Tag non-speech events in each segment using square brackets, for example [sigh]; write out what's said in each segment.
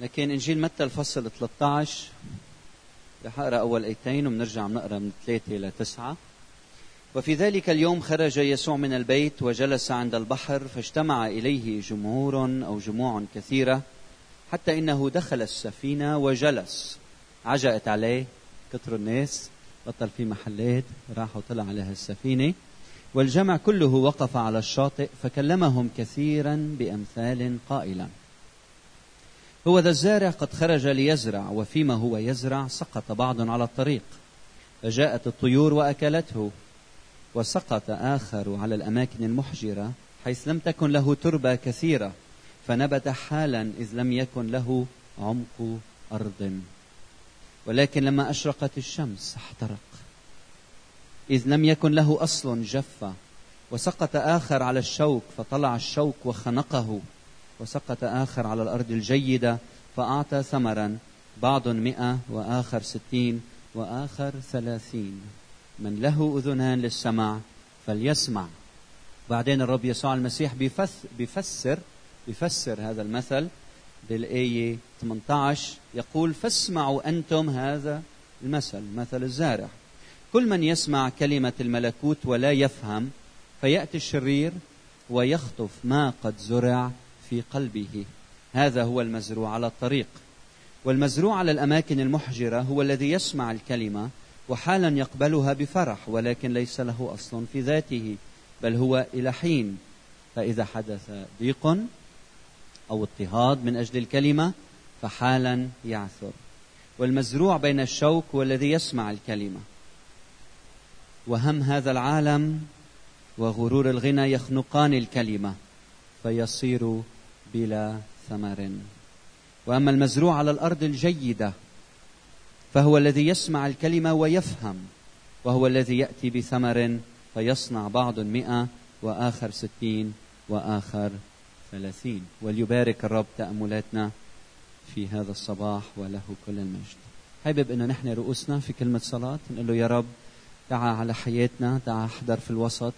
لكن إنجيل متى الفصل 13 رح اقرا أول ايتين وبنرجع بنقرا من ثلاثة لتسعه وفي ذلك اليوم خرج يسوع من البيت وجلس عند البحر فاجتمع إليه جمهور أو جموع كثيرة حتى إنه دخل السفينة وجلس. عجقت عليه كثر الناس بطل في محلات راح وطلع عليها السفينه والجمع كله وقف على الشاطئ فكلمهم كثيرا بأمثال قائلا. هو ذا الزارع قد خرج ليزرع وفيما هو يزرع سقط بعض على الطريق. فجاءت الطيور وأكلته وسقط آخر على الأماكن المحجرة حيث لم تكن له تربة كثيرة فنبت حالا إذ لم يكن له عمق أرض. ولكن لما أشرقت الشمس احترق. إذ لم يكن له أصل جف وسقط آخر على الشوك فطلع الشوك وخنقه. وسقط آخر على الأرض الجيدة فأعطى ثمرا بعض مئة وآخر ستين وآخر ثلاثين. من له أذنان للسمع فليسمع. بعدين الرب يسوع المسيح بيفسر بيفسر هذا المثل بالآية 18 يقول فاسمعوا أنتم هذا المثل مثل الزارع. كل من يسمع كلمة الملكوت ولا يفهم فيأتي الشرير ويخطف ما قد زرع في قلبه. هذا هو المزروع على الطريق. والمزروع على الأماكن المحجرة هو الذي يسمع الكلمة وحالا يقبلها بفرح ولكن ليس له أصل في ذاته بل هو إلى حين. فإذا حدث ضيق أو اضطهاد من أجل الكلمة فحالا يعثر. والمزروع بين الشوك هو الذي يسمع الكلمة. وهم هذا العالم وغرور الغنى يخنقان الكلمة فيصير بلا ثمر. وأما المزروع على الأرض الجيدة فهو الذي يسمع الكلمة ويفهم وهو الذي يأتي بثمر فيصنع بعض مئة وآخر ستين وآخر ثلاثين. وليبارك الرب تأملاتنا في هذا الصباح وله كل المجد. حابب انه نحن رؤوسنا في كلمة صلاة نقول له يا رب تعا على حياتنا تعا احضر في الوسط.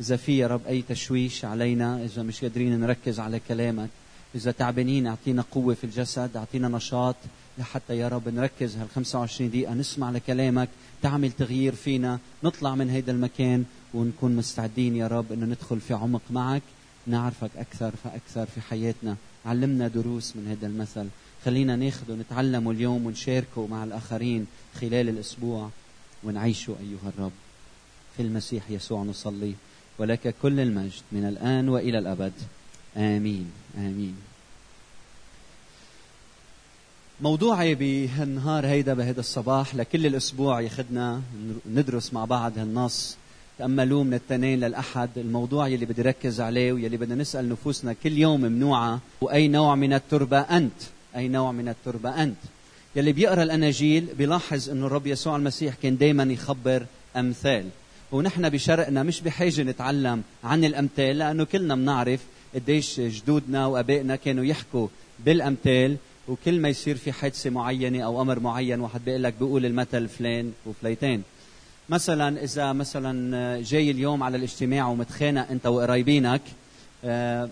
إذا في يا رب أي تشويش علينا إذا مش قادرين نركز على كلامك إذا تعبانين أعطينا قوة في الجسد أعطينا نشاط لحتى يا رب نركز هال 25 دقيقة نسمع لكلامك تعمل تغيير فينا نطلع من هيدا المكان ونكون مستعدين يا رب أنه ندخل في عمق معك نعرفك أكثر فأكثر في حياتنا. علمنا دروس من هذا المثل. خلينا ناخذ ونتعلمه اليوم ونشاركه مع الآخرين خلال الأسبوع ونعيشه أيها الرب. في المسيح يسوع نصلي. ولك كل المجد من الآن وإلى الأبد. آمين. آمين. موضوعي بهالنهار هيدا بهذا الصباح لكل الأسبوع ياخدنا ندرس مع بعض هالنص. تأملوه من التنين للأحد. الموضوع يلي بدي ركز عليه ويلي بدنا نسأل نفوسنا كل يوم ممنوعة وأي نوع من التربة أنت؟ أي نوع من التربة أنت؟ يلي بيقرأ الأناجيل بيلاحظ أنه الرب يسوع المسيح كان دايما يخبر أمثال. ونحن بشرقنا مش بحاجة نتعلم عن الأمثال لأنه كلنا بنعرف قديش جدودنا وآبائنا كانوا يحكوا بالأمثال وكل ما يصير في حادثة معينة أو أمر معين واحد بيقول لك بيقول المثل فلان وفليتين مثلا إذا مثلا جاي اليوم على الاجتماع ومتخانق أنت وقرايبينك آه،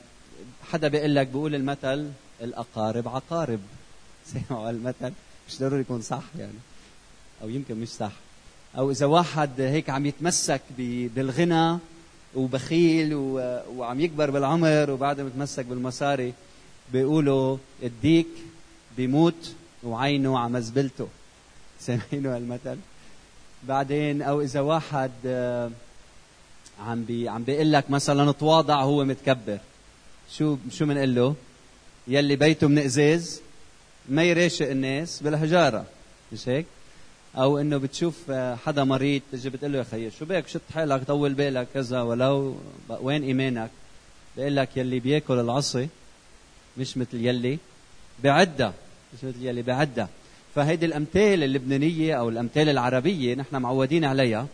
حدا بيقول لك بيقول المثل الأقارب عقارب. [laughs] سمعوا المثل مش ضروري يكون صح يعني. أو يمكن مش صح. أو إذا واحد هيك عم يتمسك بالغنى وبخيل وعم يكبر بالعمر وبعد متمسك بالمصاري بيقولوا الديك بيموت وعينه على مزبلته. [laughs] سامعينه هالمثل؟ بعدين أو إذا واحد آه، عم بي عم بيقول لك مثلا تواضع هو متكبر. شو شو بنقول له؟ يلي بيته من إزاز ما يراشق الناس بالحجارة. مش هيك؟ أو إنه بتشوف آه، حدا مريض تجي بتقول له يا خيي شو بك شد حالك طول بالك كذا ولو وين إيمانك؟ بيقول لك يلي بياكل العصي مش مثل يلي بعدها مش مثل يلي بعدها فهيدي الأمثال اللبنانية أو الأمثال العربية نحن معودين عليها.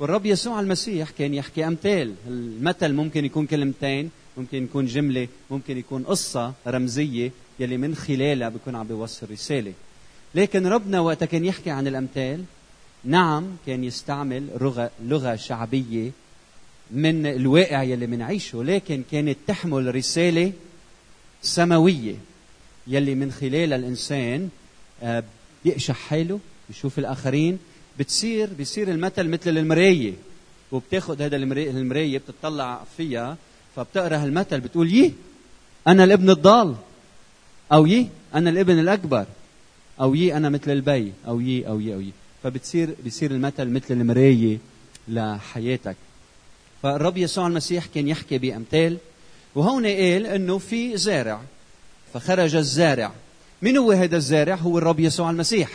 والرب يسوع المسيح كان يحكي أمثال. المثل ممكن يكون كلمتين ممكن يكون جملة ممكن يكون قصة رمزية يلي من خلالها بيكون عم بيوصل رسالة. لكن ربنا وقت كان يحكي عن الأمثال. نعم كان يستعمل لغة لغة شعبية من الواقع يلي بنعيشه لكن كانت تحمل رسالة سماوية يلي من خلالها الإنسان آه، بيقشح حاله بيشوف الآخرين بتصير بيصير المثل مثل المراية. وبتاخذ هذا المراية بتطلع فيها فبتقرأ هالمثل بتقول يي أنا الابن الضال. أو يي أنا الابن الأكبر. أو يي أنا مثل البي أو يي أو يي أو يي. فبتصير بيصير المثل مثل المراية لحياتك. فالرب يسوع المسيح كان يحكي بأمثال وهون قال إنه في زارع. فخرج الزارع. من هو هذا الزارع؟ هو الرب يسوع المسيح.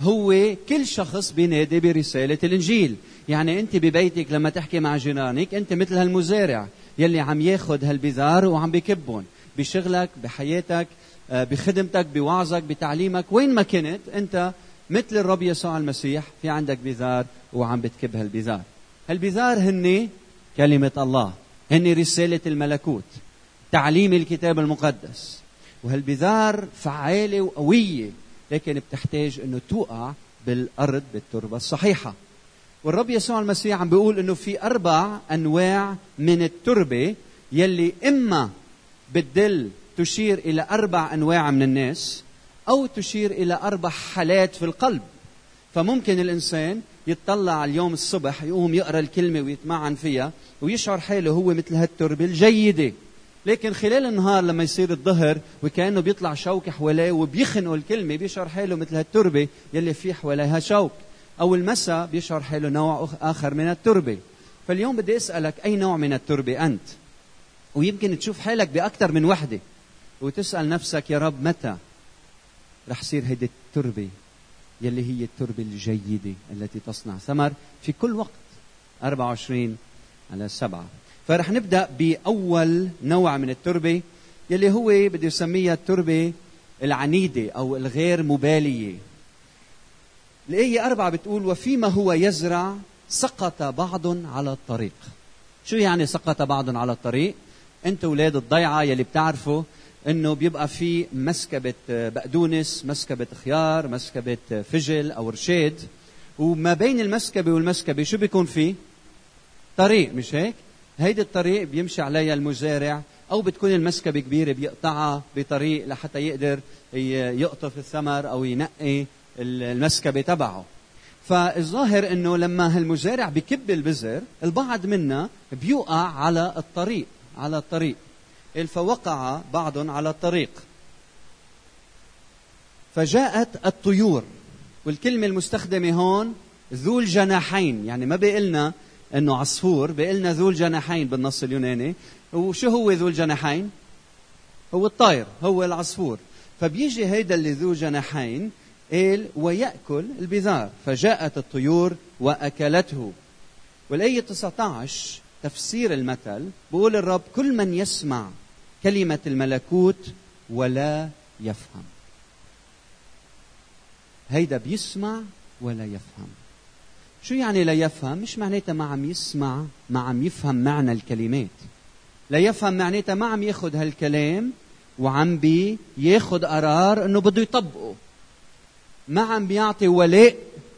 هو كل شخص بينادي برسالة الإنجيل. يعني أنت ببيتك لما تحكي مع جيرانك أنت مثل هالمزارع يلي عم ياخد هالبذار وعم بكبهم بشغلك بحياتك بخدمتك بوعظك بتعليمك وين ما كنت أنت مثل الرب يسوع المسيح في عندك بذار وعم بتكب هالبذار هالبذار هن كلمة الله هن رسالة الملكوت تعليم الكتاب المقدس. وهالبذار فعالة وقوية لكن بتحتاج إنه توقع بالأرض بالتربة الصحيحة. والرب يسوع المسيح عم بيقول إنه في أربع أنواع من التربة يلي إما بتدل تشير إلى أربع أنواع من الناس أو تشير إلى أربع حالات في القلب. فممكن الإنسان يتطلع اليوم الصبح يقوم يقرأ الكلمة ويتمعن فيها ويشعر حاله هو مثل هالتربة الجيدة. لكن خلال النهار لما يصير الظهر وكأنه بيطلع شوك حواليه وبيخنقوا الكلمة بيشعر حاله مثل هالتربة يلي في حواليها شوك. أو المساء بيشعر حاله نوع آخر من التربة. فاليوم بدي أسألك أي نوع من التربة أنت؟ ويمكن تشوف حالك بأكثر من وحدة. وتسأل نفسك يا رب متى رح يصير هيدي التربة يلي هي التربة الجيدة التي تصنع؟ ثمر في كل وقت 24 على سبعة. فرح نبدأ بأول نوع من التربة يلي هو بدي أسميها التربة العنيدة أو الغير مبالية. الآية أربعة بتقول وفيما هو يزرع سقط بعض على الطريق. شو يعني سقط بعض على الطريق؟ أنت أولاد الضيعة يلي بتعرفوا إنه بيبقى في مسكبة بقدونس مسكبة خيار مسكبة فجل أو رشاد وما بين المسكبة والمسكبة شو بيكون في؟ طريق مش هيك؟ هيدي الطريق بيمشي عليها المزارع أو بتكون المسكبة كبيرة بيقطعها بطريق لحتى يقدر يقطف الثمر أو ينقي المسكبة تبعه. فالظاهر إنه لما هالمزارع بكب البذر البعض منا بيوقع على الطريق على الطريق. فوقع بعض على الطريق. فجاءت الطيور. والكلمة المستخدمة هون ذو الجناحين يعني ما بيقلنا إنه عصفور بيقلنا ذو الجناحين بالنص اليوناني. وشو هو ذو الجناحين هو الطائر هو العصفور. فبيجي هيدا اللي ذو جناحين قال ويأكل البذار. فجاءت الطيور وأكلته. والآية 19 تفسير المثل بقول الرب كل من يسمع كلمة الملكوت ولا يفهم. هيدا بيسمع ولا يفهم. شو يعني لا يفهم؟ مش معناتها ما عم يسمع ما عم يفهم معنى الكلمات. لا يفهم معناتها ما عم ياخذ هالكلام وعم بياخذ قرار إنه بده يطبقه. ما عم بيعطي ولاء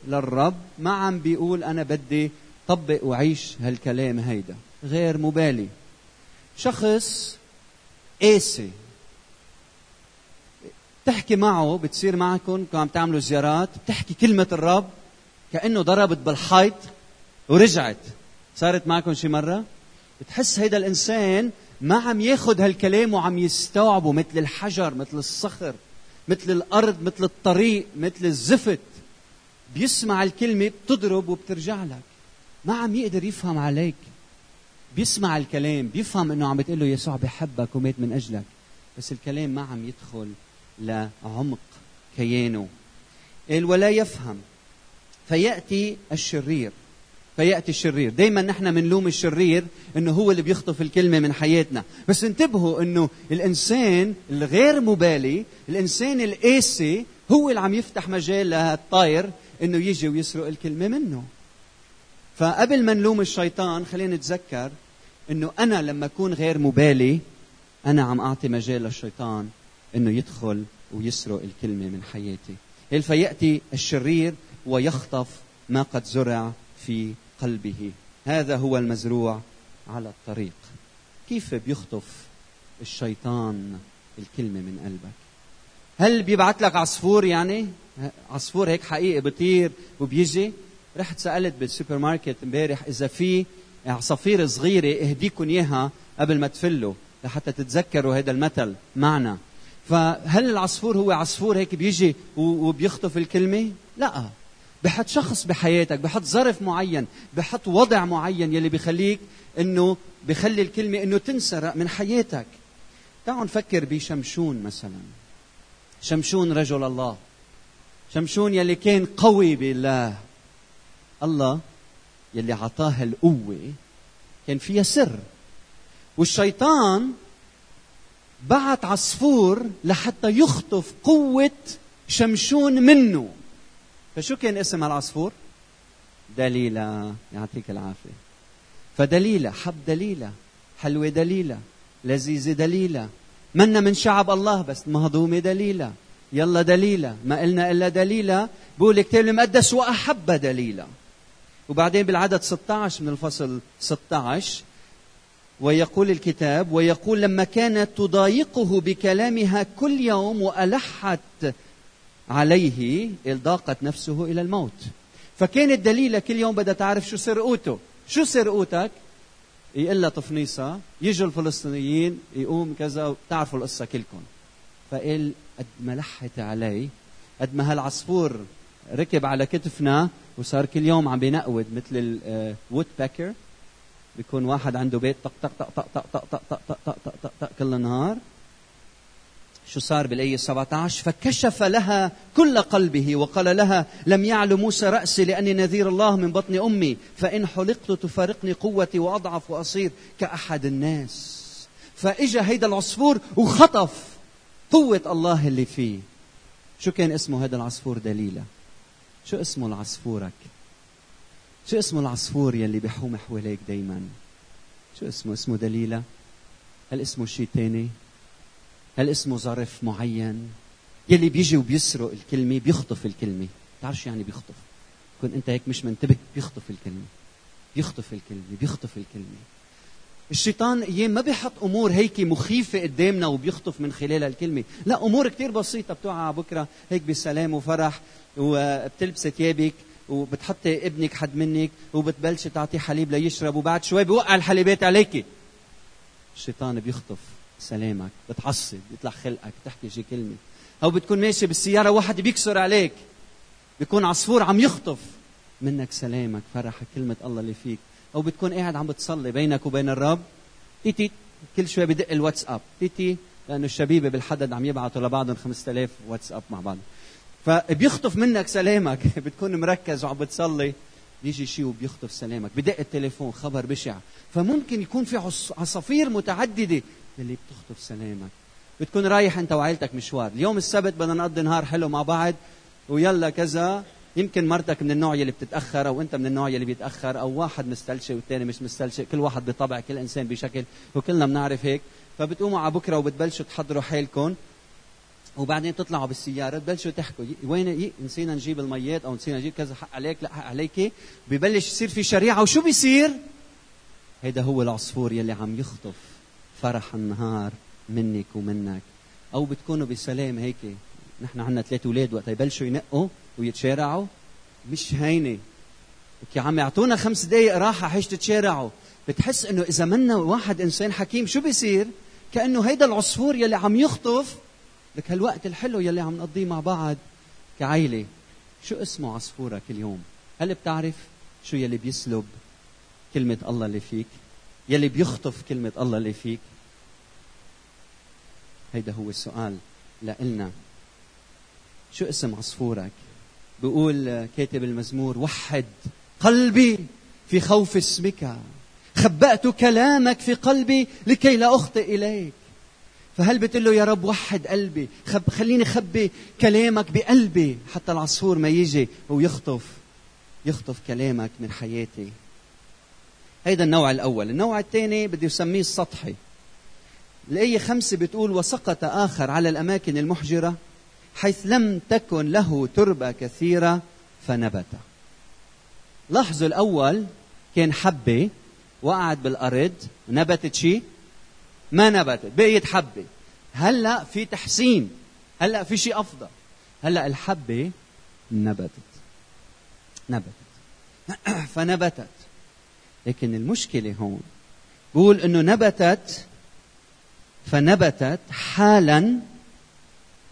للرب ما عم بيقول أنا بدي طبق وعيش هالكلام هيدا. غير مبالي. شخص قاسي تحكي معه بتصير معكم عم تعملوا زيارات بتحكي كلمة الرب كأنه ضربت بالحيط ورجعت. صارت معكم شي مرة؟ بتحس هيدا الإنسان ما عم ياخد هالكلام وعم يستوعبه مثل الحجر مثل الصخر مثل الأرض مثل الطريق مثل الزفت. بيسمع الكلمة بتضرب وبترجع لك. ما عم يقدر يفهم عليك. بيسمع الكلام بيفهم إنه عم بتقول له يسوع بحبك ومات من أجلك. بس الكلام ما عم يدخل لعمق كيانه. قال ولا يفهم. فيأتي الشرير. فيأتي الشرير. دائما نحن بنلوم الشرير إنه هو اللي بيخطف الكلمة من حياتنا. بس انتبهوا إنه الإنسان الغير مبالي الإنسان القاسي هو اللي عم يفتح مجال للطاير إنه يجي ويسرق الكلمة منه. فقبل ما نلوم الشيطان خلينا نتذكر إنه أنا لما أكون غير مبالي أنا عم أعطي مجال للشيطان إنه يدخل ويسرق الكلمة من حياتي. فياتي الشرير ويخطف ما قد زرع في قلبه. هذا هو المزروع على الطريق. كيف بيخطف الشيطان الكلمة من قلبك؟ هل بيبعت لك عصفور يعني؟ عصفور هيك حقيقي بيطير وبيجي؟ رحت سألت بالسوبر ماركت امبارح إذا في عصافير صغيره اهديكم إياها قبل ما تفلوا لحتى تتذكروا هذا المثل معنا. فهل العصفور هو عصفور هيك بيجي وبيخطف الكلمة؟ لا. بحط شخص بحياتك بحط ظرف معين بحط وضع معين يلي بيخليك إنه بخلي الكلمة إنه تنسرق من حياتك. تعالوا نفكر بشمشون مثلا. شمشون رجل الله. شمشون يلي كان قوي بالله. الله يلي عطاه القوة كان فيها سر. والشيطان بعت عصفور لحتى يخطف قوة شمشون منه. فشو كان اسم العصفور؟ دليلة يعطيك العافية. فدليلة حب دليلة حلوة دليلة لذيذة دليلة. منا من شعب الله بس مهضومة دليلة. يلا دليلة ما قلنا إلا دليلة. بقول الكتاب المقدس وأحب دليلة. وبعدين بالعدد 16 من الفصل 16 ويقول الكتاب ويقول لما كانت تضايقه بكلامها كل يوم وألحت عليه ضاقت نفسه إلى الموت. فكانت دليلة كل يوم بدها تعرف شو سرقوته شو سرقوتك يقول لها طفنيسة يجوا الفلسطينيين يقوم كذا بتعرفوا القصة كلكم. فقال قد ما لحت علي قد ما هالعصفور ركب على كتفنا وصار كل يوم عم بينقود مثل الوود باكر بيكون واحد عنده بيت طق طق طق طق طق طق طق طق طق طق طق طق كل النهار شو صار بالآية 17 فكشف لها كل قلبه وقال لها لم يعلو موسى رأسي لأني نذير الله من بطن أمي فإن حلقت تفارقني قوتي وأضعف وأصير كأحد الناس فإجا هيدا العصفور وخطف قوة الله اللي فيه شو كان اسمه هذا العصفور دليلة شو اسمه العصفورك؟ شو اسمه العصفور يلي بيحوم حواليك دايما؟ شو اسمه؟ اسمه دليلة؟ هل اسمه شيء تاني؟ هل اسمه ظرف معين؟ يلي بيجي وبيسرق الكلمة بيخطف الكلمة. بتعرف شو يعني بيخطف؟ كن انت هيك مش منتبه بيخطف الكلمة. بيخطف الكلمة بيخطف الكلمة. الشيطان أيام ما بيحط أمور هيك مخيفة قدامنا وبيخطف من خلالها الكلمة، لا أمور كثير بسيطة بتوعى بكرة هيك بسلام وفرح وبتلبسي ثيابك وبتحطي ابنك حد منك وبتبلشي تعطيه حليب ليشرب وبعد شوي بوقع الحليبات عليكي. الشيطان بيخطف سلامك، بتعصب، بيطلع خلقك، بتحكي شي كلمة. أو بتكون ماشي بالسيارة واحد بيكسر عليك. بيكون عصفور عم يخطف منك سلامك، فرحك، كلمة الله اللي فيك. أو بتكون قاعد عم بتصلي بينك وبين الرب. تيتي كل شوي بدق الواتساب تيتي لأنه الشبيبة بالحدد عم يبعثوا لبعضهم 5000 واتساب مع بعض. فبيخطف منك سلامك. [laughs] بتكون مركز وعم بتصلي. بيجي شيء وبيخطف سلامك. بدق التليفون خبر بشع. فممكن يكون في عصافير متعددة اللي بتخطف سلامك. بتكون رايح أنت وعائلتك مشوار. اليوم السبت بدنا نقضي نهار حلو مع بعض. ويلا كذا. يمكن مرتك من النوع يلي بتتأخر أو أنت من النوع يلي بيتأخر أو واحد مستلشي والثاني مش مستلشي كل واحد بطبع كل إنسان بشكل وكلنا بنعرف هيك. فبتقوموا على بكرة وبتبلشوا تحضروا حالكم وبعدين تطلعوا بالسيارة تبلشوا تحكوا. وين نسينا نجيب الميات أو نسينا نجيب كذا حق عليك لا حق عليك ببلش يصير في شريعة وشو بيصير؟ هيدا هو العصفور يلي عم يخطف فرح النهار منك ومنك. أو بتكونوا بسلام هيك نحن عندنا ثلاث أولاد وقت يبلشوا ينقوا ويتشارعوا؟ مش هينة. عم اعطونا خمس دقائق راحة حيش تتشارعوا بتحس إنه إذا منا واحد إنسان حكيم شو بيصير؟ كأنه هيدا العصفور يلي عم يخطف لك هالوقت الحلو يلي عم نقضيه مع بعض. كعيلة شو اسمه عصفورك اليوم؟ هل بتعرف شو يلي بيسلب كلمة الله اللي فيك؟ يلي بيخطف كلمة الله اللي فيك؟ هيدا هو السؤال لإلنا. شو اسم عصفورك؟ بيقول كاتب المزمور وحد قلبي في خوف اسمك خبأت كلامك في قلبي لكي لا أخطئ إليك. فهل بتقول له يا رب وحد قلبي خب خليني خبي كلامك بقلبي حتى العصفور ما يجي ويخطف يخطف كلامك من حياتي. هيدا النوع الأول. النوع الثاني بدي أسميه السطحي. الآية خمسة بتقول وسقط آخر على الأماكن المحجرة؟ حيث لم تكن له تربة كثيرة فنبت. لاحظوا الأول كان حبة وقعت بالأرض نبتت شيء ما نبتت بقيت حبة. هلأ في تحسين هلأ في شيء أفضل. هلأ الحبة نبتت. نبتت. [clears throat] فنبتت. لكن المشكلة هون بقول إنه نبتت فنبتت حالا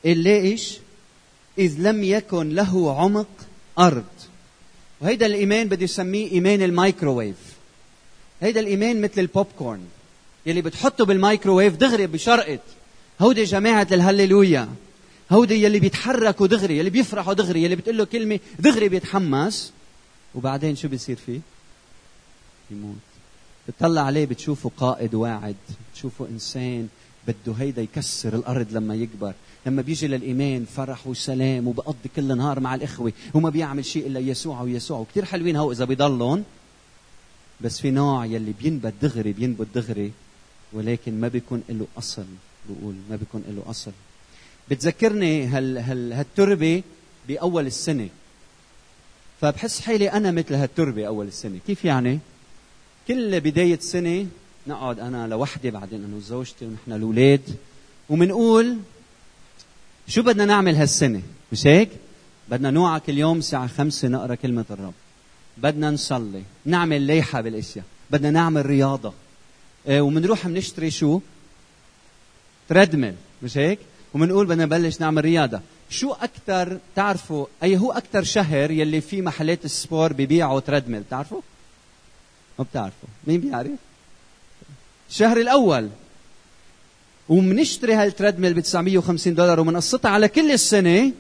اللي إيش؟ إذ لم يكن له عمق أرض. وهيدا الإيمان بدي أسميه إيمان الميكروويف. هيدا الإيمان مثل البوب كورن يلي بتحطه بالميكروويف دغري بشرقت هودي جماعة الهللويا هودي يلي بيتحركوا دغري يلي بيفرحوا دغري يلي بتقول له كلمة دغري بيتحمس. وبعدين شو بيصير فيه؟ يموت بتطلع عليه بتشوفه قائد واعد بتشوفه إنسان بده هيدا يكسر الأرض لما يكبر. لما بيجي للإيمان فرح وسلام وبقضي كل نهار مع الإخوة وما بيعمل شيء إلا يسوع ويسوع. وكثير حلوين هو إذا بيضلون بس في نوع يلي بينبت دغري بينبت دغري ولكن ما بيكون له أصل بقول ما بيكون له أصل. بتذكرني هال هال هالتربة بأول السنة. فبحس حالي أنا مثل هالتربة أول السنة. كيف يعني؟ كل بداية سنة نقعد أنا لوحدي بعدين أنا وزوجتي ونحن الأولاد. ومنقول شو بدنا نعمل هالسنة؟ مش هيك؟ بدنا نوعى كل يوم الساعة خمسة نقرأ كلمة الرب. بدنا نصلي نعمل ليحة بالأشياء. بدنا نعمل رياضة. إيه ومنروح بنشتري شو؟ treadmill مش هيك؟ ومنقول بدنا نبلش نعمل رياضة. شو أكثر تعرفوا أي هو أكثر شهر يلي فيه محلات ال sport ببيعوا treadmill بتعرفوا ما بتعرفوا. مين بيعرف؟ الشهر الأول. ومنشتري هالتريدميل ب 950 دولار ومنقسطها على كل السنة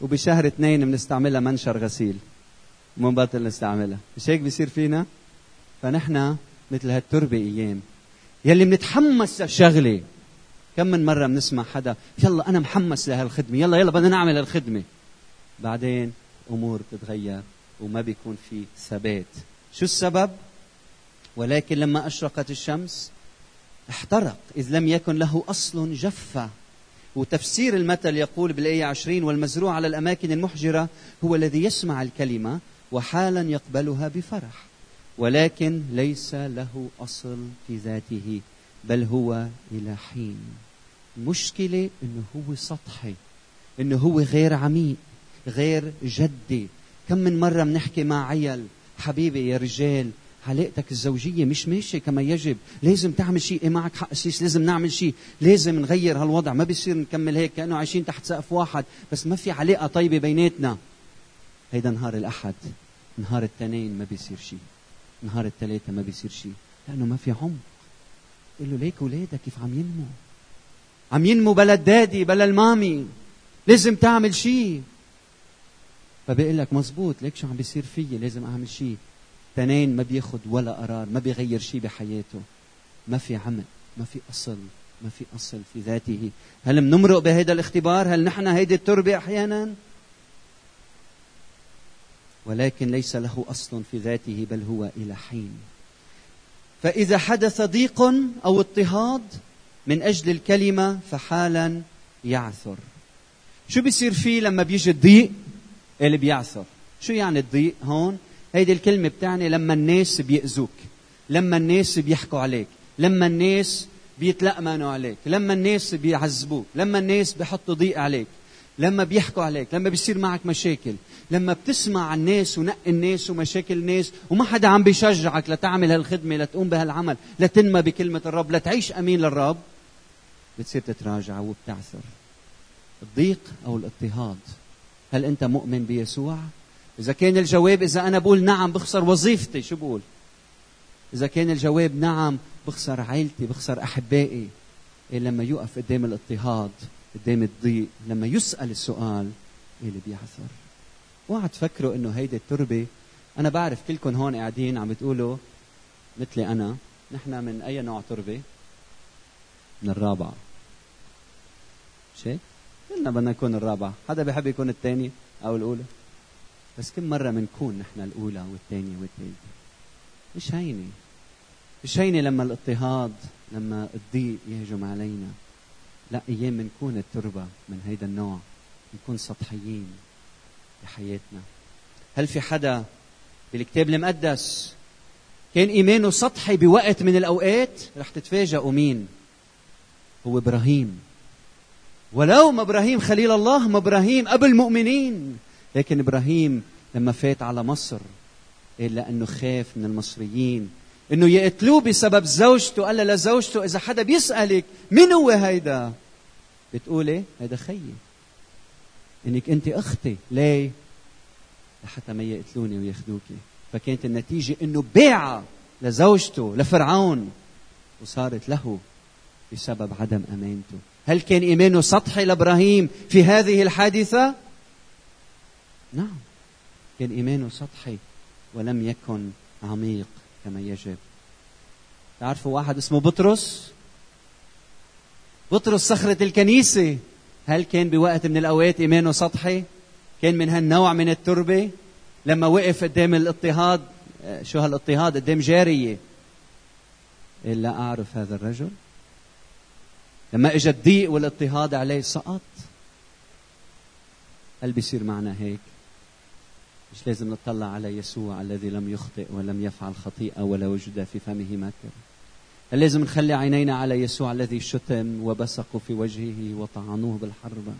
وبشهر اثنين بنستعملها منشر غسيل. ومنبطل نستعملها. مش هيك بيصير فينا؟ فنحن مثل هالتربة أيام. يلي بنتحمس للشغله كم من مرة بنسمع حدا يلا أنا محمس لهالخدمة يلا يلا بدنا نعمل الخدمة بعدين أمور بتتغير وما بيكون في ثبات. شو السبب؟ ولكن لما أشرقت الشمس احترق إذ لم يكن له أصل جف وتفسير المثل يقول بالآية عشرين والمزروع على الأماكن المحجرة هو الذي يسمع الكلمة وحالا يقبلها بفرح. ولكن ليس له أصل في ذاته بل هو إلى حين. المشكلة إنه هو سطحي إنه هو غير عميق غير جدي. كم من مرة بنحكي مع عيل حبيبي يا رجال علاقتك الزوجية مش ماشية كما يجب. لازم تعمل شيء. إيه معك حق سيس لازم نعمل شيء. لازم نغير هالوضع. ما بيصير نكمل هيك كأنه عايشين تحت سقف واحد. بس ما في علاقة طيبة بيناتنا. هيدا نهار الأحد. نهار التنين ما بيصير شيء. نهار الثلاثة ما بيصير شيء. لأنه ما في عمق. قل له ليك ولادك كيف عم ينمو؟ عم ينمو بلا الدادي بلا المامي. لازم تعمل شيء. فبيقول لك مزبوط. ليك شو عم بيصير فيي؟ لازم أعمل شيء. تنين ما بياخد ولا قرار ما بيغير شيء بحياته. ما في عمل ما في أصل ما في أصل في ذاته. هل منمرق بهذا الاختبار؟ هل نحن هيدي التربة أحيانا؟ ولكن ليس له أصل في ذاته بل هو إلى حين. فإذا حدث ضيق أو اضطهاد من أجل الكلمة فحالا يعثر. شو بيصير فيه لما بيجي الضيق؟ اللي بيعثر. شو يعني الضيق هون؟ هيدي الكلمة بتعني لما الناس بيأذوك لما الناس بيحكوا عليك لما الناس بيتلأمنوا عليك لما الناس بيعذبوك لما الناس بيحطوا ضيق عليك لما بيحكوا عليك لما بيصير معك مشاكل لما بتسمع الناس ونق الناس ومشاكل الناس وما حدا عم بيشجعك لتعمل هالخدمة لتقوم بهالعمل لتنمى بكلمة الرب لتعيش أمين للرب بتصير تتراجع وبتعثر. الضيق أو الاضطهاد هل أنت مؤمن بيسوع؟ إذا كان الجواب إذا أنا بقول نعم بخسر وظيفتي شو بقول؟ إذا كان الجواب نعم بخسر عائلتي بخسر أحبائي إيه لما يقف قدام الاضطهاد قدام الضيق لما يسأل السؤال إيه اللي بيعثر اوعى تفكروا إنه هيدي التربة أنا بعرف كلكم هون قاعدين عم بتقولوا مثلي أنا نحن من أي نوع تربة؟ من الرابعة. مش هيك؟ كلنا بدنا نكون الرابعة. حدا بيحب يكون الثاني أو الأولى؟ بس كم مرة بنكون نحن الأولى والثانية والثالثة؟ مش هينة. مش هينة لما الاضطهاد لما الضيق يهجم علينا. لا أيام بنكون التربة من هيدا النوع بنكون سطحيين بحياتنا. هل في حدا بالكتاب المقدس كان إيمانه سطحي بوقت من الأوقات؟ رح تتفاجئوا مين؟ هو إبراهيم. ولو ما إبراهيم خليل الله ما إبراهيم أبو المؤمنين. لكن إبراهيم لما فات على مصر إلا أنه خاف من المصريين إنه يقتلوه بسبب زوجته. قال لزوجته إذا حدا بيسألك مين هو هيدا؟ بتقولي هيدا خيي. إنك أنت أختي. ليه؟ لحتى ما يقتلوني وياخذوكي فكانت النتيجة إنه باع لزوجته لفرعون وصارت له بسبب عدم أمانته. هل كان إيمانه سطحي لإبراهيم في هذه الحادثة؟ نعم. كان ايمانه سطحي ولم يكن عميق كما يجب. تعرفوا واحد اسمه بطرس؟ بطرس صخرة الكنيسة. هل كان بوقت من الأوقات إيمانه سطحي؟ كان من هالنوع من التربة؟ لما وقف قدام الاضطهاد شو هالاضطهاد؟ قدام جارية. إلا أعرف هذا الرجل. لما اجى الضيق والاضطهاد عليه سقط. هل بيصير معنا هيك؟ مش لازم نطلع على يسوع الذي لم يخطئ ولم يفعل خطيئة ولا وجد في فمه مكر هل لازم نخلي عينينا على يسوع الذي شتم وبصقوا في وجهه وطعنوه بالحربة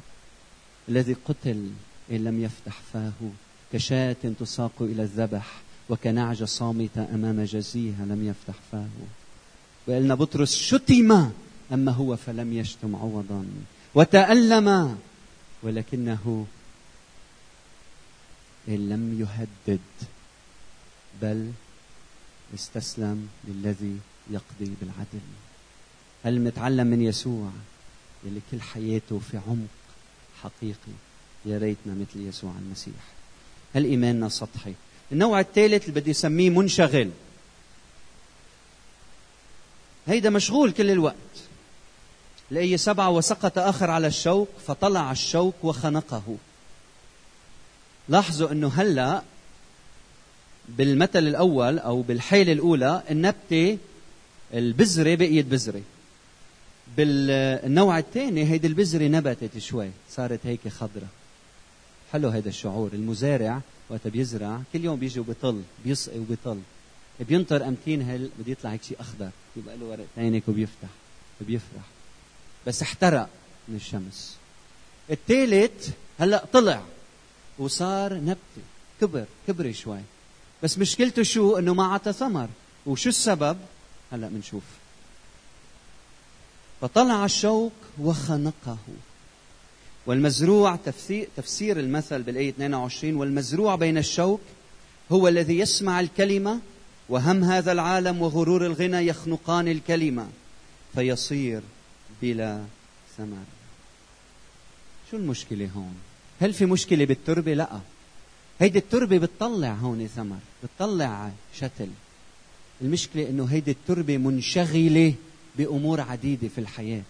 الذي قتل إن لم يفتح فاه. كشاة تساق إلى الذبح وكنعجة صامتة أمام جزيها لم يفتح فاه. وقلنا بطرس شتم أما هو فلم يشتم عوضا. وتألم ولكنه لم يهدد بل استسلم للذي يقضي بالعدل. هل نتعلم من يسوع يلي كل حياته في عمق حقيقي؟ يا ريتنا مثل يسوع المسيح. هل إيماننا سطحي. النوع الثالث اللي بدي أسميه منشغل. هيدا مشغول كل الوقت. الآية سبعة وسقط آخر على الشوك فطلع الشوك وخنقه. لاحظوا أنه هلأ بالمثل الأول أو بالحيلة الأولى النبتة البذرة بقيت بذرة. بالنوع الثاني هيدي البذرة نبتت شوي صارت هيك خضرة. حلو هيدا الشعور المزارع وقت بيزرع كل يوم بيجي وبيطل بيسقي وبيطل. بينطر أمتين هل بده يطلع هيك شيء أخضر يبقى له ورقتين هيك وبيفتح وبيفرح. بس احترق من الشمس. الثالث هلا طلع. وصار نبته كبر كبر شوي. بس مشكلته شو؟ إنه ما عطى ثمر. وشو السبب؟ هلأ بنشوف فطلع الشوك وخنقه. والمزروع تفسير المثل بالآية 22 والمزروع بين الشوك هو الذي يسمع الكلمة وهم هذا العالم وغرور الغنى يخنقان الكلمة فيصير بلا ثمر. شو المشكلة هون؟ هل في مشكلة بالتربة؟ لا. هيدي التربة بتطلع هون ثمر بتطلع شتل. المشكلة إنه هيدي التربة منشغلة بأمور عديدة في الحياة.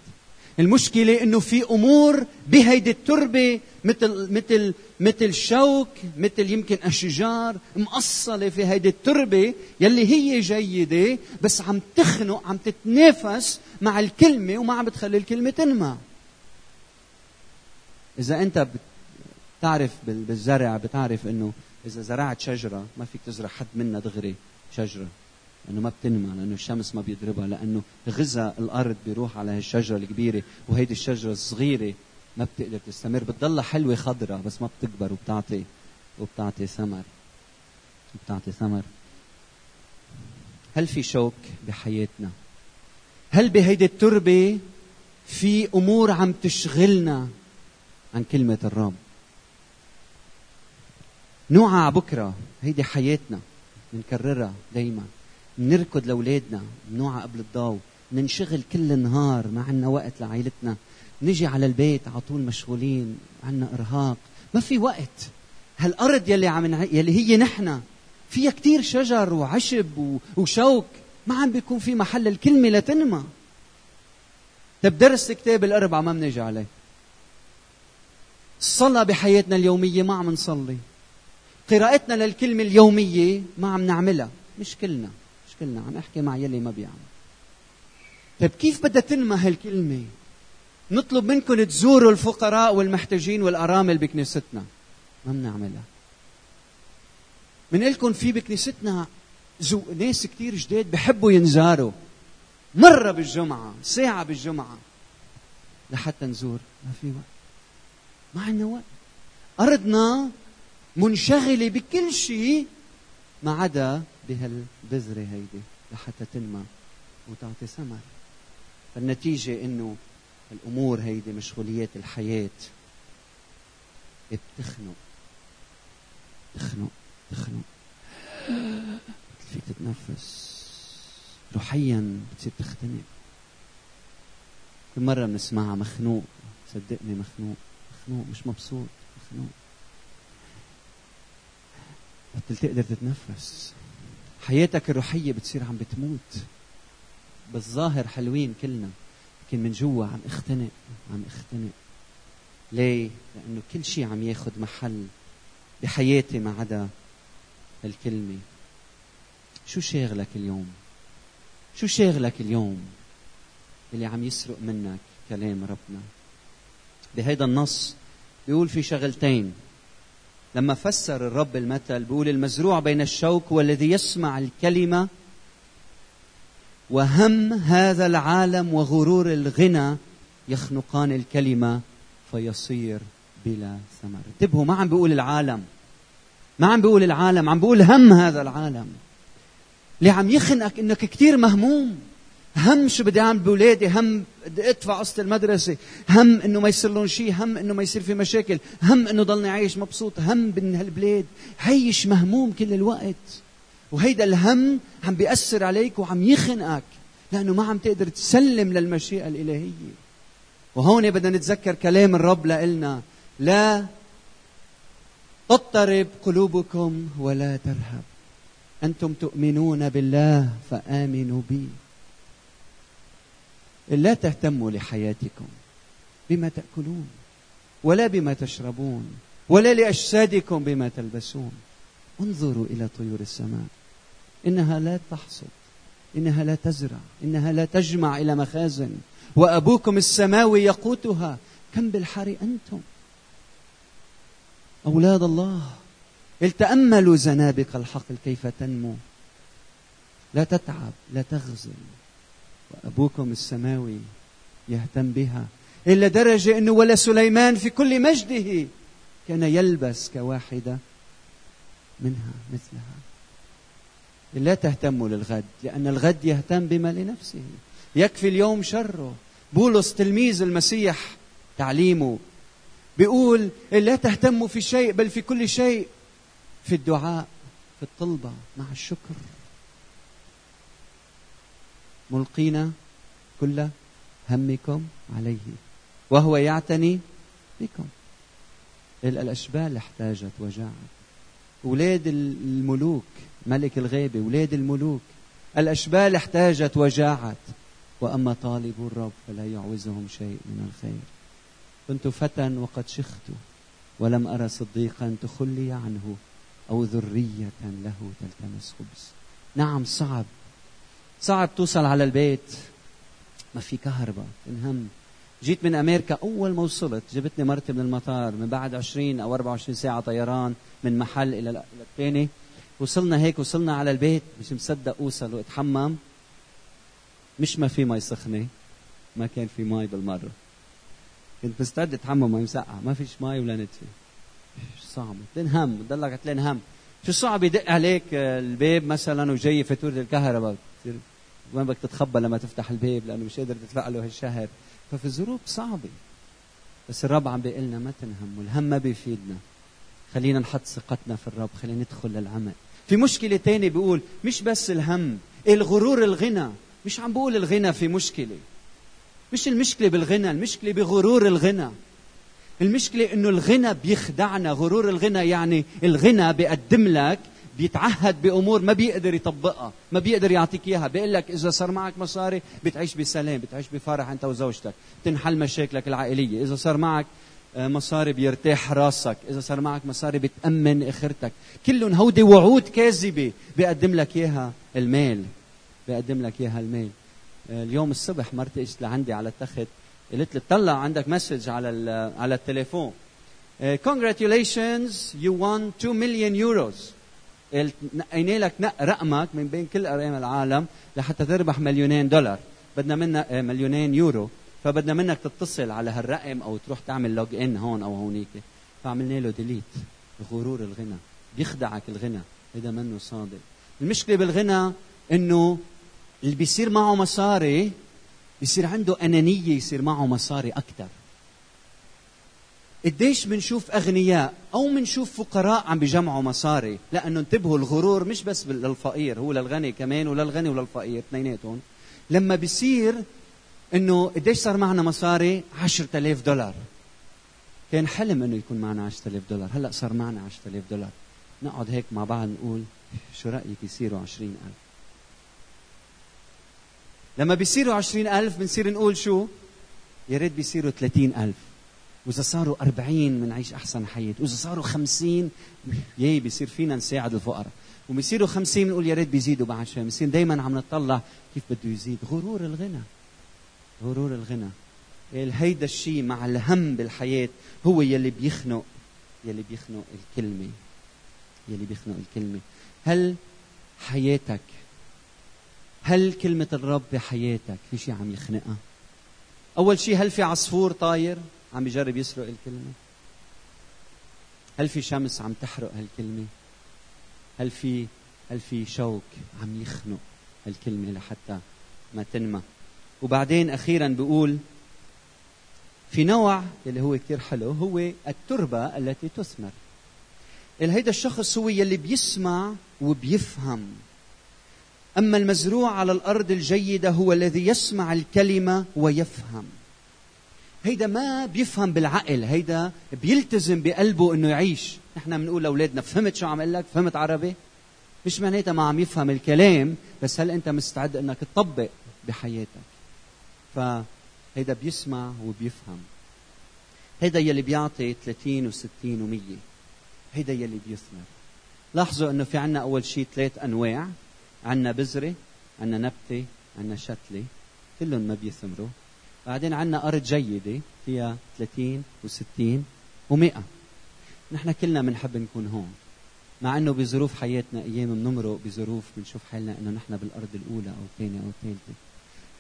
المشكلة إنه في أمور بهيدي التربة مثل مثل مثل شوك مثل يمكن أشجار مقصلة في هيدي التربة يلي هي جيدة بس عم تخنق عم تتنافس مع الكلمة وما عم بتخلي الكلمة تنمى. إذا أنت بتعرف بالزرع بتعرف إنه إذا زرعت شجرة ما فيك تزرع حد منها دغري شجرة لأنه ما بتنمى لأنه الشمس ما بيضربها لأنه غذاء الأرض بيروح على هالشجرة الكبيرة وهيدي الشجرة الصغيرة ما بتقدر تستمر بتضلها حلوة خضراء بس ما بتكبر وبتعطي وبتعطي ثمر. بتعطي ثمر. هل في شوك بحياتنا؟ هل بهيدي التربة في أمور عم تشغلنا عن كلمة الرب؟ نوعى بكرة. هيدي حياتنا. بنكررها دايما. بنركض لأولادنا. بنوعى قبل الضوء ننشغل كل النهار ما عندنا وقت لعائلتنا. نجي على البيت على طول مشغولين. عندنا إرهاق. ما في وقت. هالأرض يلي عم يلي هي نحن. فيها كتير شجر وعشب وشوك. ما عم بيكون في محل الكلمة لتنمى. طيب درس الكتاب الأربعة ما بنجي عليه. الصلاة بحياتنا اليومية. ما عم نصلي. قراءتنا للكلمة اليومية ما عم نعملها. مش كلنا كلنا. عم أحكي مع يلي ما بيعمل. طيب كيف بدها تنمى هالكلمة؟ نطلب منكم تزوروا الفقراء والمحتاجين والأرامل بكنيستنا. ما بنعملها. لكم في بكنيستنا زو... ناس كثير جداد بحبوا ينزاروا. مرة بالجمعة ساعة بالجمعة. لحتى نزور. ما في وقت. ما عندنا وقت. أرضنا منشغلة بكل شيء ما عدا بهالبذرة هيدي لحتى تنمى وتعطي ثمر. فالنتيجة إنه الأمور هيدي مشغوليات الحياة بتخنق. تخنق تخنق. فيك تتنفس. روحيا بتصير تختنق. كل مرة بنسمعها مخنوق. صدقني مخنوق مخنوق مش مبسوط مخنوق. بطل تقدر تتنفس. حياتك الروحية بتصير عم بتموت. بالظاهر حلوين كلنا لكن من جوا عم اختنق عم اختنق. ليه؟ لأنه كل شيء عم ياخذ محل بحياتي ما عدا الكلمة. شو شاغلك اليوم؟ شو شاغلك اليوم اللي عم يسرق منك كلام ربنا؟ بهيدا النص بيقول في شغلتين. لما فسر الرب المثل بيقول المزروع بين الشوك والذي يسمع الكلمة وهم هذا العالم وغرور الغنى يخنقان الكلمة فيصير بلا ثمر. انتبهوا ما عم بيقول العالم. ما عم بيقول العالم عم بيقول هم هذا العالم اللي عم يخنقك إنك كثير مهموم. هم شو بدي أعمل بأولادي؟ هم بدي أدفع قسط المدرسة. هم إنه ما يصير لهم شيء هم إنه ما يصير في مشاكل هم إنه ضلني عايش مبسوط هم من هالبلاد. هيش مهموم كل الوقت. وهيدا الهم عم بيأثر عليك وعم يخنقك لأنه ما عم تقدر تسلم للمشيئة الإلهية. وهون بدنا نتذكر كلام الرب لإلنا. لا تضطرب قلوبكم ولا ترهب. أنتم تؤمنون بالله فآمنوا بي لا تهتموا لحياتكم بما تأكلون ولا بما تشربون ولا لأجسادكم بما تلبسون. انظروا إلى طيور السماء. إنها لا تحصد إنها لا تزرع إنها لا تجمع إلى مخازن. وأبوكم السماوي يقوتها. كم بالحر أنتم؟ أولاد الله التأملوا زنابق الحقل كيف تنمو. لا تتعب لا تغزل. وأبوكم السماوي يهتم بها إلا درجة أنه ولا سليمان في كل مجده كان يلبس كواحدة منها مثلها. لا تهتموا للغد لأن الغد يهتم بما لنفسه. يكفي اليوم شره. بولس تلميذ المسيح تعليمه بيقول لا تهتموا في شيء بل في كل شيء في الدعاء في الطلبة مع الشكر. ملقين كل همكم عليه وهو يعتني بكم. الأشبال احتاجت وجاعت. أولاد الملوك ملك الغيبة أولاد الملوك الأشبال احتاجت وجاعت. وأما طالب الرب فلا يعوزهم شيء من الخير. كنت فتى وقد شخت ولم أرى صديقا تخلي عنه أو ذرية له تلتمس خبز. نعم صعب. صعب توصل على البيت. ما في كهرباء انهم. جيت من أمريكا أول ما وصلت جبتني مرتي من المطار من بعد 20 أو 24 ساعة طيران من محل إلى الثاني. وصلنا هيك وصلنا على البيت مش مصدق أوصل واتحمم. مش ما في مي سخنة ما كان في مي بالمرة. كنت مستعد أتحمم مي مسقعه ما فيش مي ولا نتفة. صعب؟ تنهم بتضلك تنهم شو صعب يدق عليك الباب مثلا وجاي فاتوره الكهرباء؟ وين بدك تتخبى لما تفتح الباب لأنه مش قادر تدفع له هالشهر. ففي ظروف صعبة. بس الرب عم بيقول لنا ما تنهم والهم ما بيفيدنا. خلينا نحط ثقتنا في الرب خلينا ندخل للعمل. في مشكلة تانية بيقول مش بس الهم الغرور الغنى. مش عم بقول الغنى في مشكلة. مش المشكلة بالغنى المشكلة بغرور الغنى. المشكلة إنه الغنى بيخدعنا. غرور الغنى يعني الغنى بيقدم لك بيتعهد بأمور ما بيقدر يطبقها ما بيقدر يعطيك إياها. بيقول لك إذا صار معك مصاري بتعيش بسلام بتعيش بفرح أنت وزوجتك تنحل مشاكلك العائلية. إذا صار معك آه، مصاري بيرتاح راسك إذا صار معك مصاري بتأمن آخرتك. كلهم وعود وعود كاذبة. بيقدم لك إياها المال بيقدم لك إياها المال. آه، اليوم الصبح مرتي إجت لعندي على التخت قلت لي طلع عندك message على على التليفون. آه، congratulations you won 2 million euros. نقينا لك نقينا رقمك من بين كل أرقام العالم لحتى تربح مليونين دولار. بدنا منا مليونين يورو. فبدنا منك تتصل على هالرقم أو تروح تعمل login هون أو هونيك. فعملنا له ديليت غرور الغنى. بيخدعك الغنى هذا منه صادق. المشكلة بالغنى إنه اللي بيصير معه مصاري بيصير عنده أنانية يصير معه مصاري أكثر قديش بنشوف أغنياء أو بنشوف فقراء عم بيجمعوا مصاري؟ لأنه انتبهوا الغرور مش بس للفقير هو للغني كمان وللغني وللفقير اثنيناتهم. لما بيصير إنه قديش صار معنا مصاري؟ 10000 دولار. كان حلم إنه يكون معنا 10000 دولار. هلأ صار معنا 10000 دولار. نقعد هيك مع بعض نقول شو رأيك يصيروا 20000 لما بيصيروا 20000 بنصير نقول شو؟ يا ريت بيصيروا 30000 وإذا صاروا 40 بنعيش أحسن حياة. وإذا صاروا 50 ياي بيصير فينا نساعد الفقراء. وبيصيروا 50 بنقول يا ريت بيزيدوا بعد شوي. بنصير دائما عم نطلع كيف بده يزيد. غرور الغنى. غرور الغنى. هيدا الشيء مع الهم بالحياة هو يلي بيخنق يلي بيخنق الكلمة. يلي بيخنق الكلمة. هل حياتك هل كلمة الرب بحياتك في شيء عم يخنقها؟ أول شيء هل في عصفور طاير؟ عم يجرب يسرق الكلمة. هل في شمس عم تحرق هالكلمة؟ هل في هل في شوك عم يخنق هالكلمة لحتى ما تنمى؟ وبعدين أخيرا بيقول في نوع اللي هو كثير حلو هو التربة التي تثمر. هيدا الشخص هو يلي بيسمع وبيفهم. أما المزروع على الأرض الجيدة هو الذي يسمع الكلمة ويفهم. هيدا ما بيفهم بالعقل هيدا بيلتزم بقلبه إنه يعيش. نحن بنقول لأولادنا فهمت شو عم لك فهمت عربي؟ مش معناتها ما عم يفهم الكلام بس هل أنت مستعد إنك تطبق بحياتك؟ فهيدا بيسمع وبيفهم. هيدا يلي بيعطي 30 و60 و100 هيدا يلي بيثمر. لاحظوا إنه في عنا أول شيء ثلاث أنواع. عنا بذرة عنا نبتة عنا شتلة. كلهم ما بيثمروا. بعدين عنا أرض جيدة فيها 30 و60 و100 نحن كلنا بنحب نكون هون مع إنه بظروف حياتنا أيام بنمرق بظروف بنشوف حالنا إنه نحن بالأرض الأولى أو الثانية أو الثالثة.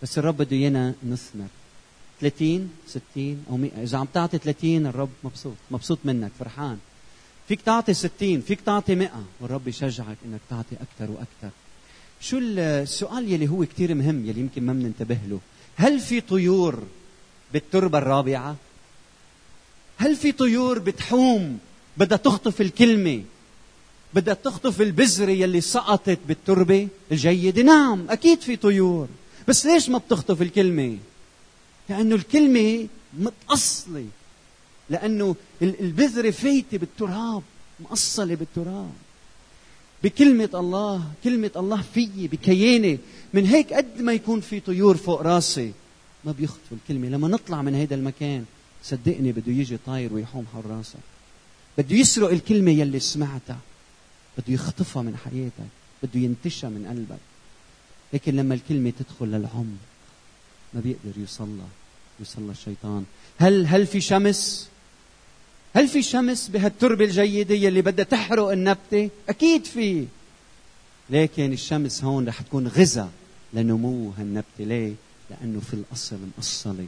بس الرب بده إيانا نثمر. 30 60 أو 100 إذا عم تعطي 30 الرب مبسوط مبسوط منك فرحان. فيك تعطي 60 فيك تعطي 100 والرب يشجعك إنك تعطي أكثر وأكثر. شو السؤال يلي هو كثير مهم يلي يمكن ما بننتبه له. هل في طيور بالتربة الرابعة؟ هل في طيور بتحوم؟ بدها تخطف الكلمة. بدها تخطف البذرة يلي سقطت بالتربة الجيدة. نعم أكيد في طيور. بس ليش ما بتخطف الكلمة؟ لأنه الكلمة متأصلة. لأنه البذرة فايتة بالتراب مأصلة بالتراب. بكلمة الله كلمة الله فيي بكياني من هيك قد ما يكون في طيور فوق راسي ما بيخطفوا الكلمة. لما نطلع من هذا المكان صدقني بده يجي طاير ويحوم حول راسك بده يسرق الكلمة يلي سمعتها. بده يخطفها من حياتك بده ينتشها من قلبك. لكن لما الكلمة تدخل للعمق ما بيقدر يوصلها يوصلها الشيطان. هل هل في شمس؟ هل في شمس بهالتربة الجيدة يلي بدها تحرق النبتة؟ أكيد في. لكن الشمس هون رح تكون غذاء لنمو هالنبتة. ليه؟ لأنه في الأصل مؤصلة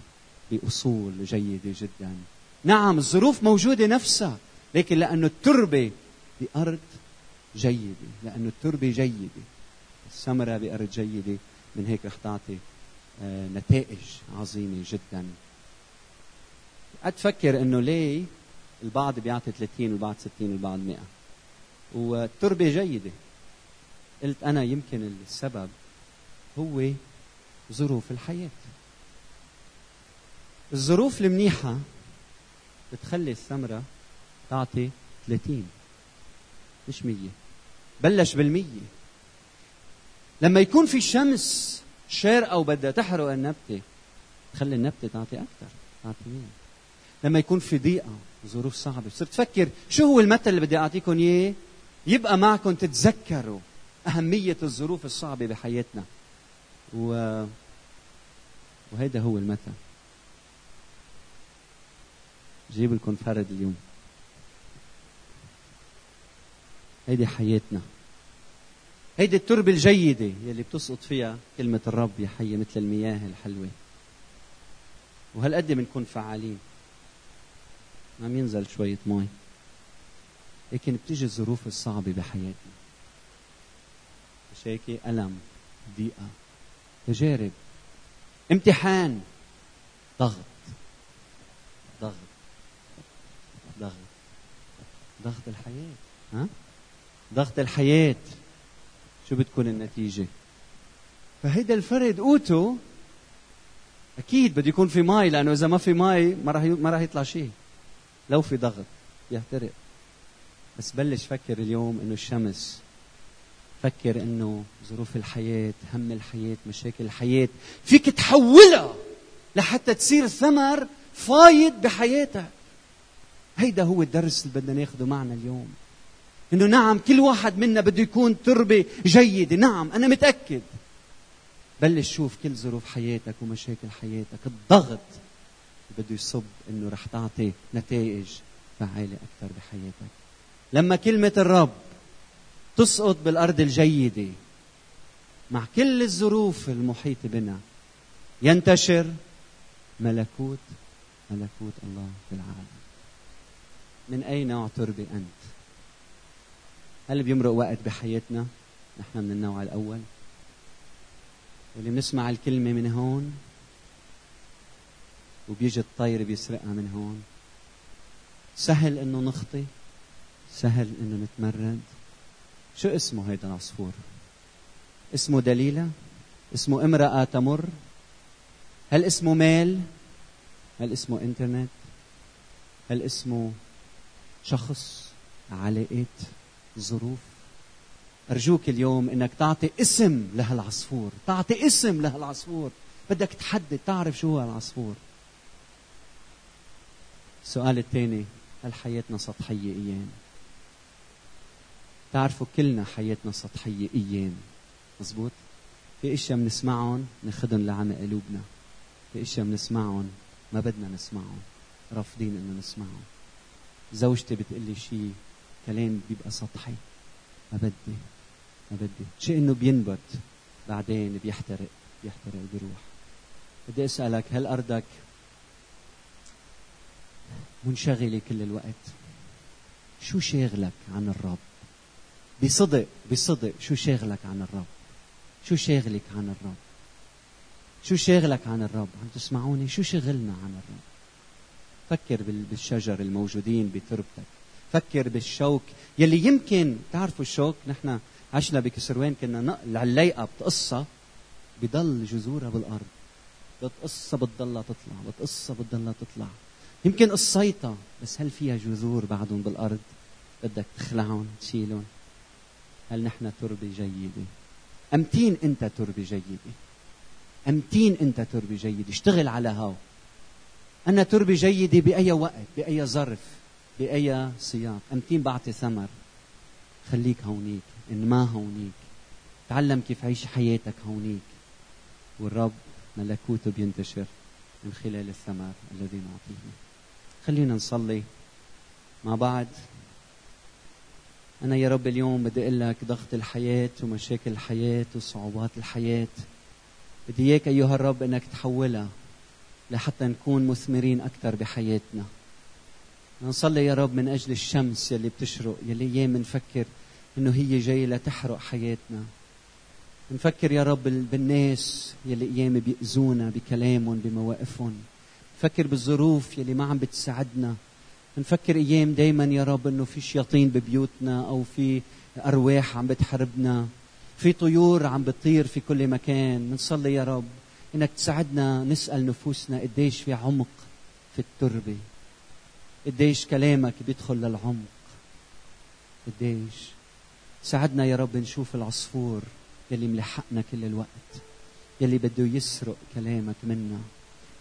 بأصول جيدة جدا. نعم الظروف موجودة نفسها لكن لأنه التربة بأرض جيدة لأنه التربة جيدة. الثمرة بأرض جيدة من هيك رح تعطي آه، نتائج عظيمة جدا. أتفكر أنه ليه البعض بيعطي 30 والبعض 60 والبعض 100 والتربة جيدة. قلت أنا يمكن السبب هو ظروف الحياة. الظروف المنيحة بتخلي الثمرة تعطي 30 مش 100 بلش بالمية. لما يكون في شمس شارقة وبدها تحرق النبتة تخلي النبتة تعطي أكثر تعطي 100 لما يكون في ضيقة ظروف صعبة. صرت تفكر شو هو المثل اللي بدي أعطيكم إياه؟ يبقى معكم تتذكروا أهمية الظروف الصعبة بحياتنا. و... وهيدا هو المثل. جيب لكم فرد اليوم. هيدي حياتنا. هيدي التربة الجيدة يلي بتسقط فيها كلمة الرب يا حية مثل المياه الحلوة. وهالقد بنكون فعالين. عم ينزل شوية مي لكن بتيجي الظروف الصعبة بحياتنا مش هيك؟ ألم ضيقة تجارب امتحان ضغط ضغط ضغط ضغط الحياة. ها؟ ضغط الحياة. شو بتكون النتيجة؟ فهيدا الفرد قوته أكيد بده يكون في مي لأنه إذا ما في مي ما راح ما راح يطلع شيء. لو في ضغط يحترق بس بلش فكر اليوم إنه الشمس فكر إنه ظروف الحياة هم الحياة مشاكل الحياة. فيك تحولها لحتى تصير ثمر فايض بحياتك. هيدا هو الدرس اللي بدنا ناخده معنا اليوم. إنه نعم كل واحد منا بده يكون تربة جيدة. نعم أنا متأكد. بلش شوف كل ظروف حياتك ومشاكل حياتك. الضغط بده يصب إنه رح تعطي نتائج فعالة أكثر بحياتك. لما كلمة الرب تسقط بالأرض الجيدة مع كل الظروف المحيطة بنا ينتشر ملكوت ملكوت الله في العالم. من اي نوع تربه انت هل بيمرق وقت بحياتنا؟ نحن من النوع الأول. اللي بنسمع الكلمة من هون وبيجي الطير بيسرقها من هون. سهل إنه نخطي سهل إنه نتمرد. شو اسمه هيدا العصفور؟ اسمه دليلة؟ اسمه امرأة تمر؟ هل اسمه مال هل اسمه إنترنت؟ هل اسمه شخص علاقات ظروف؟ أرجوك اليوم أنك تعطي اسم لهالعصفور تعطي اسم لهالعصفور. بدك تحدد تعرف شو هو العصفور. السؤال الثاني هل حياتنا سطحية أيام؟ تعرفوا كلنا حياتنا سطحية أيام. مزبوط في أشياء بنسمعهم ناخذهم لعمق قلوبنا. في أشياء بنسمعهم ما بدنا نسمعهم رافضين إنه نسمعهم. زوجتي بتقول لي شيء كلام بيبقى سطحي. ما بدي ما بدي. شيء إنه بينبت بعدين بيحترق بيحترق بيروح. بدي أسألك هل أرضك منشغلة كل الوقت. شو شاغلك عن الرب؟ بصدق بصدق شو شاغلك عن الرب؟ شو شاغلك عن الرب؟ شو شاغلك عن الرب؟ عم تسمعوني؟ شو شغلنا عن الرب؟ فكر بالشجر الموجودين بتربتك. فكر بالشوك يلي يمكن تعرفوا الشوك؟ نحن عشنا بكسروان كنا العلايقة بتقصها بضل جذورها بالأرض. بتقصها بتضلها تطلع بتقصها بتضلها تطلع. يمكن قصيتها بس هل فيها جذور بعدهم بالأرض؟ بدك تخلعهم تشيلهم. هل نحن تربة جيدة؟ أمتين أنت تربة جيدة. أمتين أنت تربة جيدة. اشتغل على هاو. أنا تربة جيدة بأي وقت بأي ظرف بأي سياق. أمتين بعطي ثمر. خليك هونيك إن ما هونيك. تعلم كيف عيش حياتك هونيك. والرب ملكوته بينتشر من خلال الثمر الذي نعطيه. خلينا نصلي. مع بعض أنا يا رب اليوم بدي أقول لك ضغط الحياة ومشاكل الحياة وصعوبات الحياة. بدي إياك أيها الرب أنك تحولها لحتى نكون مثمرين أكثر بحياتنا. نصلي يا رب من أجل الشمس يلي بتشرق يلي أيام بنفكر إنه هي جاية لتحرق حياتنا. نفكر يا رب بالناس يلي أيام بيأذونا بكلامهم بمواقفهم. نفكر بالظروف يلي ما عم بتساعدنا. نفكر أيام دائما يا رب إنه في شياطين ببيوتنا أو في أرواح عم بتحاربنا. في طيور عم بتطير في كل مكان. بنصلي يا رب إنك تساعدنا نسأل نفوسنا قديش في عمق في التربة. قديش كلامك بيدخل للعمق. قديش. ساعدنا يا رب نشوف العصفور يلي ملحقنا كل الوقت. يلي بده يسرق كلامك منا.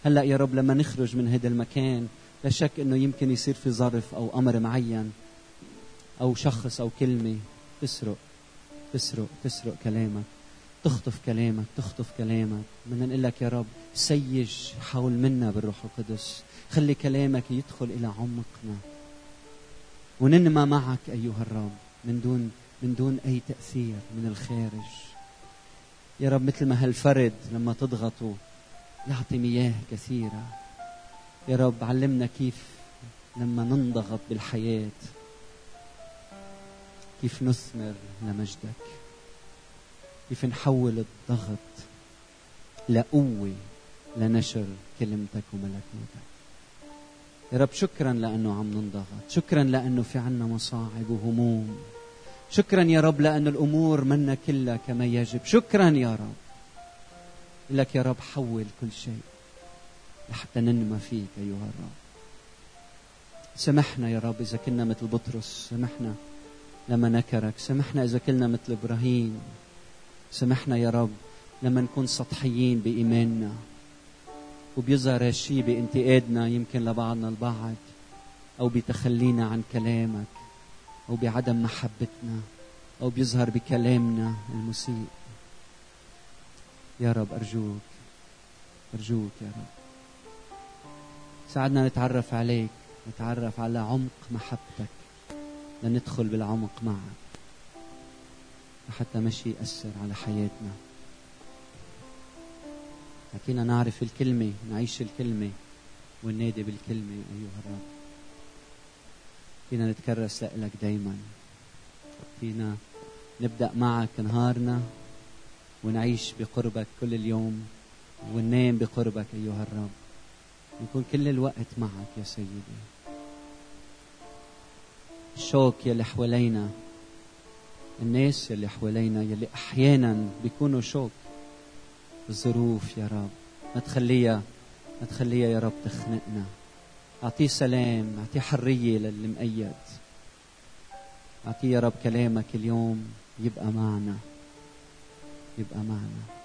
هلا يا رب لما نخرج من هذا المكان لا شك إنه يمكن يصير في ظرف أو أمر معين أو شخص أو كلمة. تسرق تسرق تسرق كلامك. تخطف كلامك تخطف كلامك. بدنا نقول لك يا رب سيج حول منا بالروح القدس. خلي كلامك يدخل إلى عمقنا. وننمى معك أيها الرب من دون من دون أي تأثير من الخارج. يا رب مثل ما هالفرد لما تضغطه يعطي مياه كثيرة. يا رب علمنا كيف لما ننضغط بالحياة كيف نثمر لمجدك كيف نحول الضغط لقوة لنشر كلمتك وملكوتك. يا رب شكرا لأنه عم ننضغط شكرا لأنه في عنا مصاعب وهموم. شكرا يا رب لأن الأمور منا كلها كما يجب. شكرا يا رب. لك يا رب حول كل شيء لحتى ننمى فيك أيها الرب. سمحنا يا رب إذا كنا مثل بطرس سمحنا لما نكرك سمحنا إذا كنا مثل إبراهيم سمحنا يا رب لما نكون سطحيين بإيماننا. وبيظهر هالشي بانتقادنا يمكن لبعضنا البعض أو بتخلينا عن كلامك أو بعدم محبتنا أو بيظهر بكلامنا المسيء. يا رب أرجوك أرجوك يا رب. ساعدنا نتعرف عليك نتعرف على عمق محبتك لندخل بالعمق معك لحتى مشي يأثر على حياتنا. فينا نعرف الكلمة نعيش الكلمة وننادي بالكلمة أيها الرب. فينا نتكرس لك دايما. فينا نبدأ معك نهارنا. ونعيش بقربك كل اليوم وننام بقربك أيها الرب. نكون كل الوقت معك يا سيدي. الشوك يلي حوالينا الناس يلي حوالينا يلي أحيانا بيكونوا شوك. الظروف يا رب. ما تخليها ما تخليها يا رب تخنقنا. أعطيه سلام أعطيه حرية للي مقيد. أعطيه يا رب كلامك اليوم يبقى معنا. يبقى معنا.